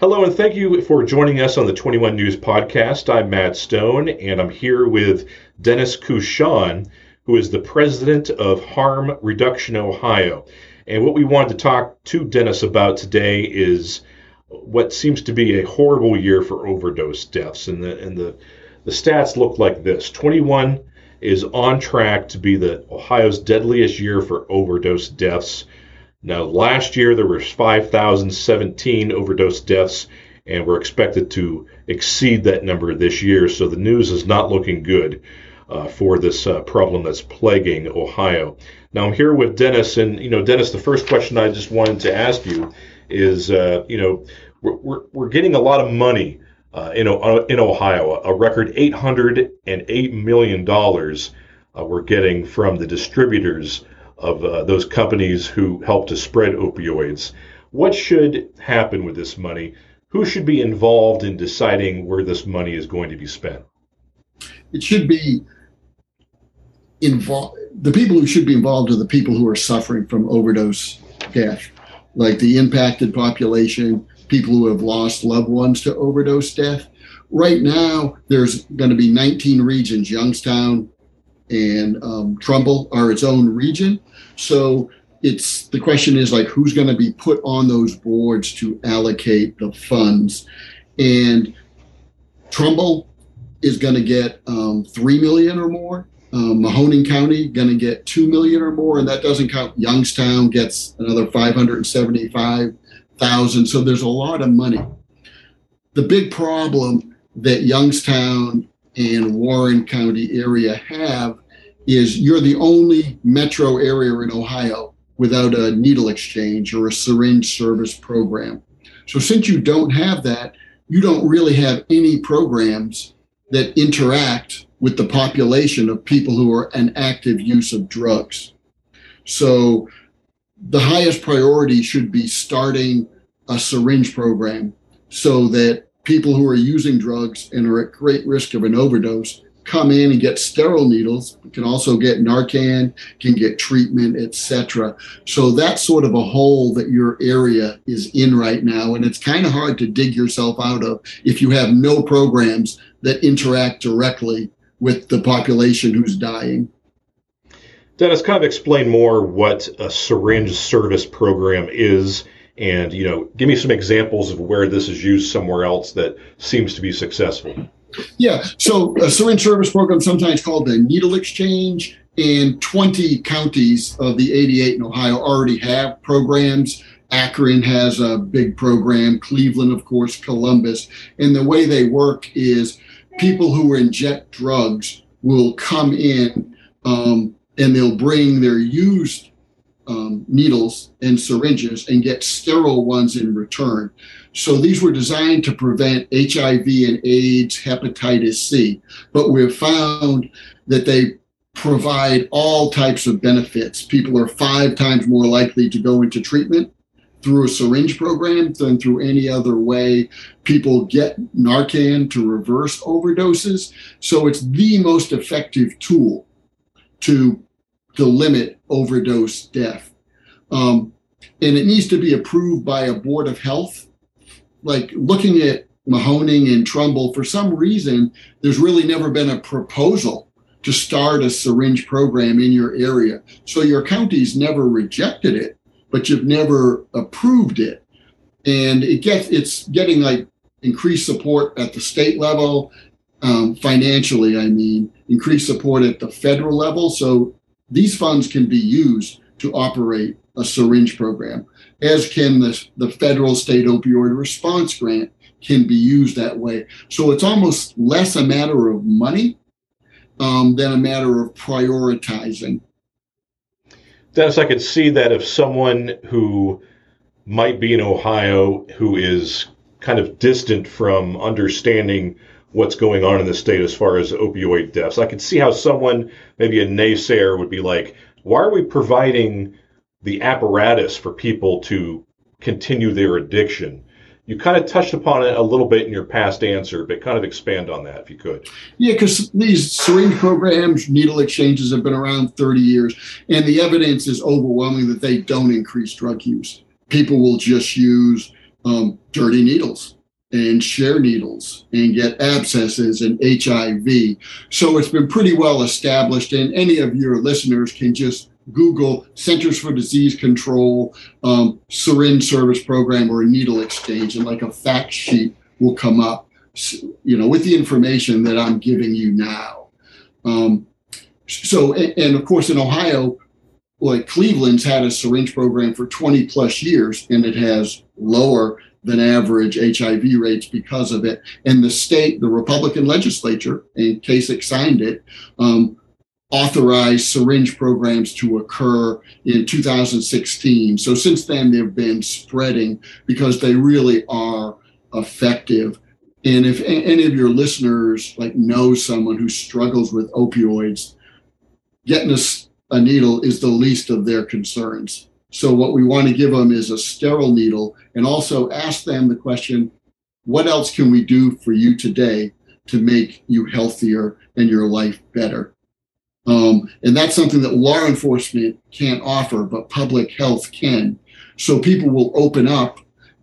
Hello, and thank you for joining us on the 21 News Podcast. I'm Matt Stone, and I'm here with Dennis Cauchon, who is the president of Harm Reduction Ohio. And what we wanted to talk to Dennis about today is what seems to be a horrible year for overdose deaths. And the, and the, the stats look like this 21 is on track to be the Ohio's deadliest year for overdose deaths. Now, last year there were 5,017 overdose deaths, and we're expected to exceed that number this year. So the news is not looking good uh, for this uh, problem that's plaguing Ohio. Now I'm here with Dennis, and you know, Dennis, the first question I just wanted to ask you is, uh, you know, we're, we're, we're, getting a lot of money uh, in uh, in Ohio, a record 808 million dollars uh, we're getting from the distributors of uh, those companies who help to spread opioids. What should happen with this money? Who should be involved in deciding where this money is going to be spent? It should be involved. The people who should be involved are the people who are suffering from overdose death, like the impacted population, people who have lost loved ones to overdose death. Right now, there's going to be 19 regions. Youngstown, and um, Trumbull are its own region. So it's the question is like who's going to be put on those boards to allocate the funds, and Trumbull is going to get um, three million or more. Um, Mahoning County going to get two million or more, and that doesn't count. Youngstown gets another five hundred seventy-five thousand. So there's a lot of money. The big problem that Youngstown and Warren County area have is you're the only metro area in Ohio without a needle exchange or a syringe service program. So since you don't have that, you don't really have any programs that interact with the population of people who are an active use of drugs. So the highest priority should be starting a syringe program so that people who are using drugs and are at great risk of an overdose come in and get sterile needles can also get narcan can get treatment etc so that's sort of a hole that your area is in right now and it's kind of hard to dig yourself out of if you have no programs that interact directly with the population who's dying. Dennis kind of explain more what a syringe service program is and you know give me some examples of where this is used somewhere else that seems to be successful yeah so a syringe service program sometimes called the needle exchange and 20 counties of the 88 in ohio already have programs akron has a big program cleveland of course columbus and the way they work is people who inject drugs will come in um, and they'll bring their used um, needles and syringes and get sterile ones in return. So these were designed to prevent HIV and AIDS, hepatitis C, but we've found that they provide all types of benefits. People are five times more likely to go into treatment through a syringe program than through any other way. People get Narcan to reverse overdoses. So it's the most effective tool to to limit overdose death. Um, and it needs to be approved by a board of health. Like looking at Mahoning and Trumbull, for some reason, there's really never been a proposal to start a syringe program in your area. So your county's never rejected it, but you've never approved it. And it gets it's getting like increased support at the state level, um, financially, I mean, increased support at the federal level. So these funds can be used to operate a syringe program, as can the, the federal state opioid response grant can be used that way. So it's almost less a matter of money um, than a matter of prioritizing. Dennis, I could see that if someone who might be in Ohio who is kind of distant from understanding what's going on in the state as far as opioid deaths. I could see how someone, maybe a naysayer, would be like, why are we providing the apparatus for people to continue their addiction? You kind of touched upon it a little bit in your past answer, but kind of expand on that if you could. Yeah, because these syringe programs, needle exchanges have been around 30 years, and the evidence is overwhelming that they don't increase drug use. People will just use um, dirty needles and share needles and get abscesses and HIV. So it's been pretty well established, and any of your listeners can just Google Centers for Disease Control um, syringe service program or a needle exchange, and like a fact sheet will come up, you know, with the information that I'm giving you now. Um, so, and, and of course, in Ohio, like Cleveland's had a syringe program for 20 plus years, and it has lower than average HIV rates because of it. And the state, the Republican legislature, and Kasich signed it, um, authorized syringe programs to occur in 2016. So since then, they've been spreading because they really are effective. And if any of your listeners like know someone who struggles with opioids, getting a, a needle is the least of their concerns. So what we want to give them is a sterile needle and also ask them the question, what else can we do for you today to make you healthier and your life better? Um, and that's something that law enforcement can't offer, but public health can. So people will open up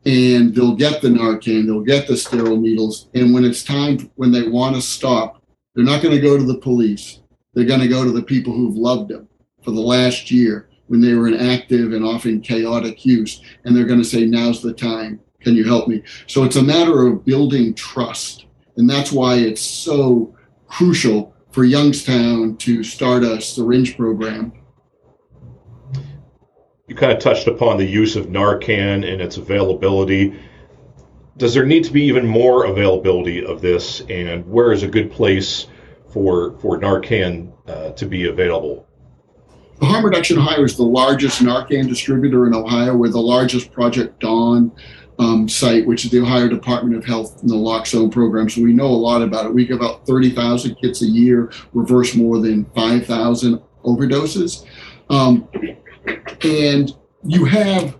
and they'll get the Narcan, they'll get the sterile needles. And when it's time, when they want to stop, they're not going to go to the police. They're going to go to the people who've loved them for the last year when they were in active and often chaotic use. And they're going to say, now's the time. Can you help me? So it's a matter of building trust. And that's why it's so crucial for Youngstown to start a syringe program. You kind of touched upon the use of Narcan and its availability. Does there need to be even more availability of this, and where is a good place for for Narcan uh, to be available? The Harm Reduction Ohio is the largest Narcan distributor in Ohio. We're the largest Project Dawn um, site, which is the Ohio Department of Health naloxone program. So we know a lot about it. We give out 30,000 kits a year, reverse more than 5,000 overdoses. Um, and you have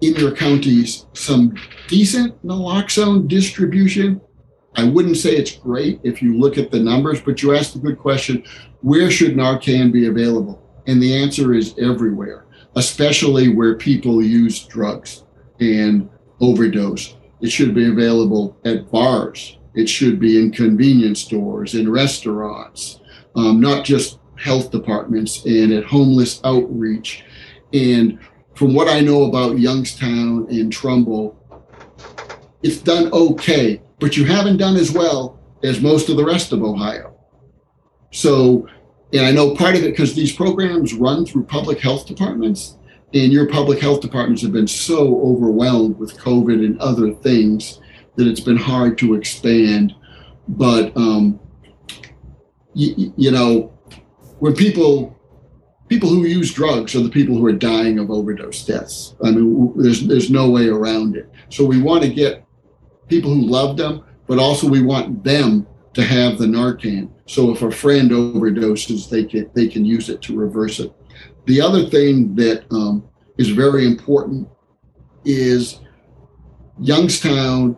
in your counties some decent naloxone distribution. I wouldn't say it's great if you look at the numbers, but you asked a good question where should Narcan be available? And the answer is everywhere, especially where people use drugs. And overdose. It should be available at bars. It should be in convenience stores, in restaurants, um, not just health departments and at homeless outreach. And from what I know about Youngstown and Trumbull, it's done okay, but you haven't done as well as most of the rest of Ohio. So, and I know part of it because these programs run through public health departments and your public health departments have been so overwhelmed with COVID and other things that it's been hard to expand. But um, you, you know, when people people who use drugs are the people who are dying of overdose deaths. I mean, there's there's no way around it. So we want to get people who love them, but also we want them to have the Narcan. So if a friend overdoses, they can they can use it to reverse it. The other thing that um, is very important is Youngstown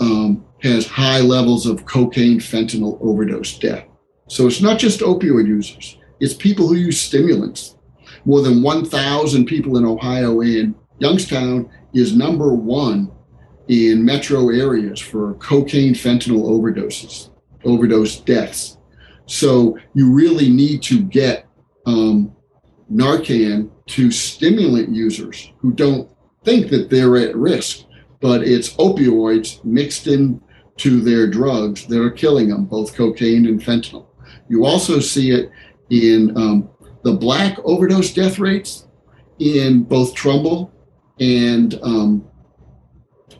um, has high levels of cocaine fentanyl overdose death. So it's not just opioid users, it's people who use stimulants. More than 1,000 people in Ohio and Youngstown is number one in metro areas for cocaine fentanyl overdoses, overdose deaths. So you really need to get um, Narcan to stimulant users who don't think that they're at risk, but it's opioids mixed in to their drugs that are killing them, both cocaine and fentanyl. You also see it in um, the black overdose death rates in both Trumbull and um,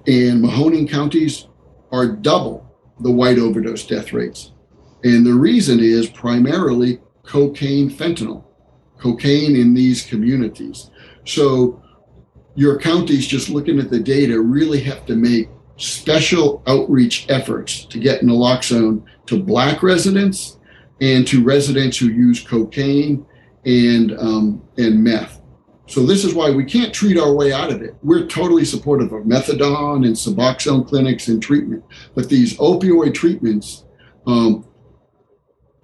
and Mahoning counties are double the white overdose death rates. And the reason is primarily cocaine fentanyl cocaine in these communities. So your counties, just looking at the data, really have to make special outreach efforts to get naloxone to Black residents and to residents who use cocaine and um, and meth. So this is why we can't treat our way out of it. We're totally supportive of methadone and Suboxone clinics and treatment, but these opioid treatments um,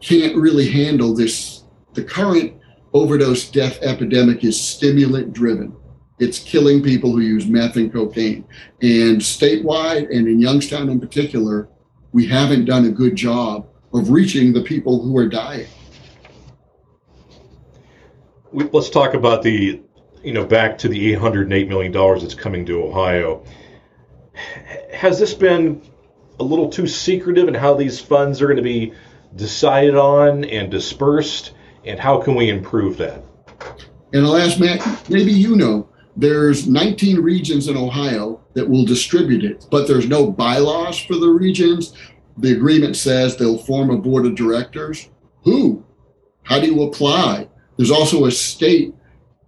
can't really handle this. The current overdose death epidemic is stimulant driven. It's killing people who use meth and cocaine. And statewide and in Youngstown in particular, we haven't done a good job of reaching the people who are dying. Let's talk about the, you know, back to the $808 million that's coming to Ohio. Has this been a little too secretive in how these funds are going to be decided on and dispersed? And how can we improve that? And I'll ask Matt, maybe you know, there's 19 regions in Ohio that will distribute it, but there's no bylaws for the regions. The agreement says they'll form a board of directors. Who? How do you apply? There's also a state.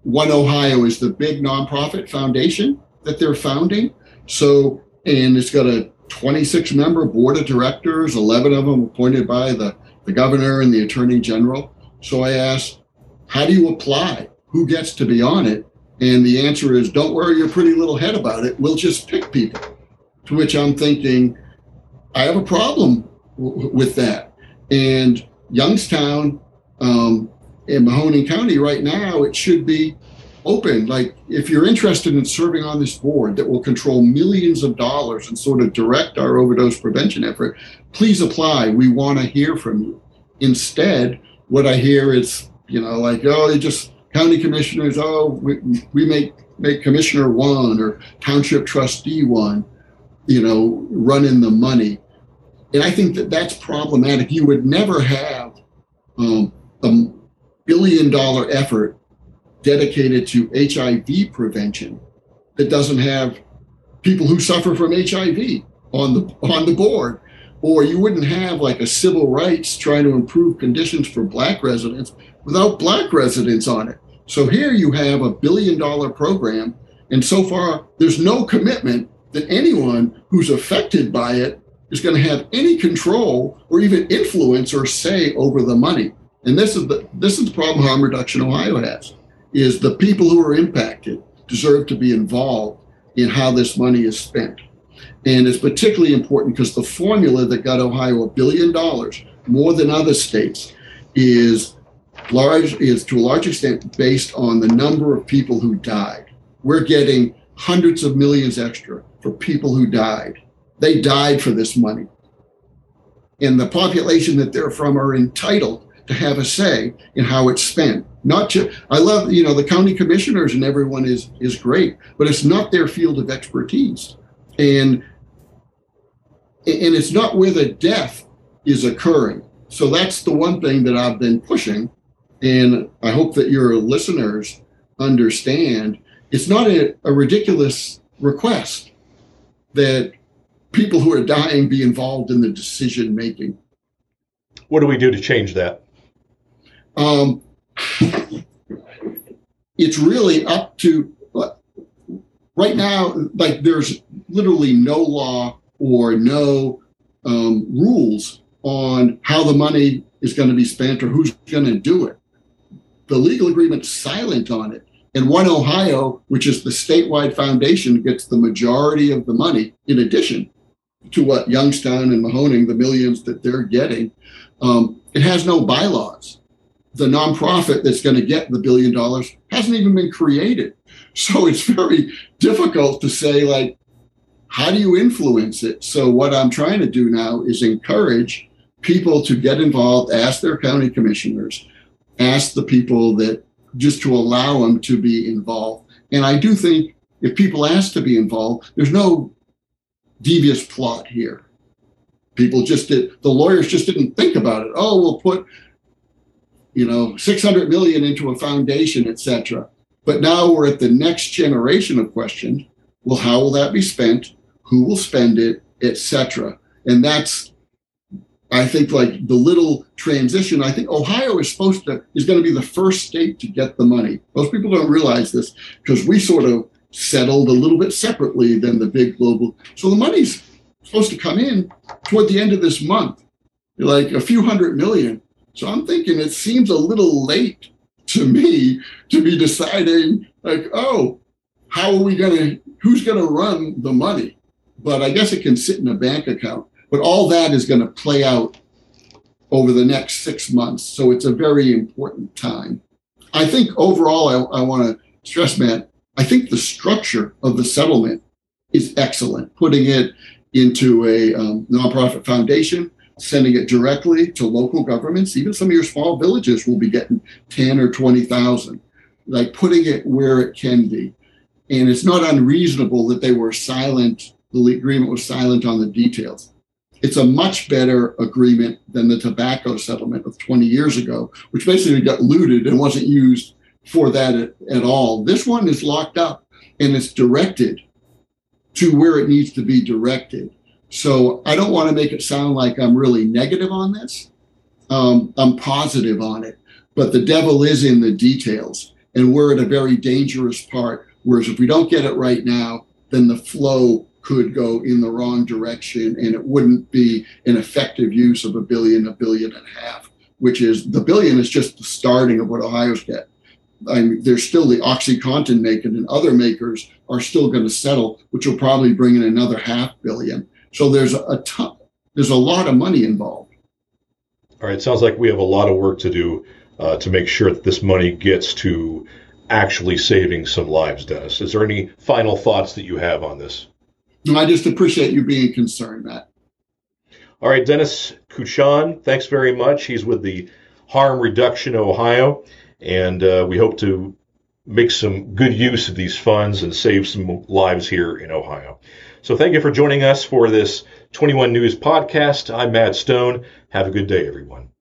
One Ohio is the big nonprofit foundation that they're founding. So, and it's got a 26 member board of directors, 11 of them appointed by the, the governor and the attorney general. So I asked, how do you apply? Who gets to be on it? And the answer is, don't worry your pretty little head about it. We'll just pick people. To which I'm thinking, I have a problem w- with that. And Youngstown um, in Mahoning County right now, it should be open. Like, if you're interested in serving on this board that will control millions of dollars and sort of direct our overdose prevention effort, please apply. We want to hear from you. Instead, what I hear is, you know, like, oh, you just county commissioners, oh, we, we make make commissioner one or township trustee one, you know, running the money. And I think that that's problematic. You would never have um, a billion dollar effort dedicated to HIV prevention that doesn't have people who suffer from HIV on the on the board or you wouldn't have like a civil rights trying to improve conditions for black residents without black residents on it so here you have a billion dollar program and so far there's no commitment that anyone who's affected by it is going to have any control or even influence or say over the money and this is the this is the problem harm reduction ohio has is the people who are impacted deserve to be involved in how this money is spent. And it's particularly important because the formula that got Ohio a billion dollars, more than other states, is large is to a large extent based on the number of people who died. We're getting hundreds of millions extra for people who died. They died for this money. And the population that they're from are entitled to have a say in how it's spent. Not just, I love, you know, the county commissioners and everyone is is great, but it's not their field of expertise, and and it's not where the death is occurring. So that's the one thing that I've been pushing, and I hope that your listeners understand. It's not a, a ridiculous request that people who are dying be involved in the decision making. What do we do to change that? Um, it's really up to right now. Like there's literally no law or no um, rules on how the money is going to be spent or who's going to do it. The legal agreement's silent on it. And One Ohio, which is the statewide foundation, gets the majority of the money in addition to what Youngstown and Mahoning, the millions that they're getting. Um, it has no bylaws the nonprofit that's going to get the billion dollars hasn't even been created. So it's very difficult to say, like, how do you influence it? So, what I'm trying to do now is encourage people to get involved, ask their county commissioners, ask the people that just to allow them to be involved. And I do think if people ask to be involved, there's no devious plot here. People just did, the lawyers just didn't think about it. Oh, we'll put you know, 600 million into a foundation, etc. But now we're at the next generation of questions. Well, how will that be spent? Who will spend it, etc. And that's, I think, like the little transition. I think Ohio is supposed to is going to be the first state to get the money. Most people don't realize this because we sort of settled a little bit separately than the big global. So the money's supposed to come in toward the end of this month, like a few hundred million. So I'm thinking it seems a little late to me to be deciding, like, oh, how are we going to, who's going to run the money? But I guess it can sit in a bank account. But all that is going to play out over the next six months. So it's a very important time. I think overall, I, I want to stress, Matt, I think the structure of the settlement is excellent, putting it into a um, nonprofit foundation, sending it directly to local governments. Even some of your small villages will be getting 10 or 20,000, like putting it where it can be. And it's not unreasonable that they were silent, the agreement was silent on the details. It's a much better agreement than the tobacco settlement of 20 years ago, which basically got looted and wasn't used for that at, at all. This one is locked up and it's directed to where it needs to be directed. So I don't want to make it sound like I'm really negative on this. Um, I'm positive on it, but the devil is in the details, and we're at a very dangerous part. Whereas if we don't get it right now, then the flow could go in the wrong direction, and it wouldn't be an effective use of a billion, a billion and a half. Which is the billion is just the starting of what Ohio's get. I mean, there's still the OxyContin making, and other makers are still going to settle, which will probably bring in another half billion. So there's a ton, there's a lot of money involved. All right, sounds like we have a lot of work to do uh, to make sure that this money gets to actually saving some lives, Dennis. Is there any final thoughts that you have on this? I just appreciate you being concerned, Matt. All right, Dennis Cauchon, thanks very much. He's with the Harm Reduction Ohio, and uh, we hope to make some good use of these funds and save some lives here in Ohio. So thank you for joining us for this 21 News podcast. I'm Matt Stone. Have a good day, everyone.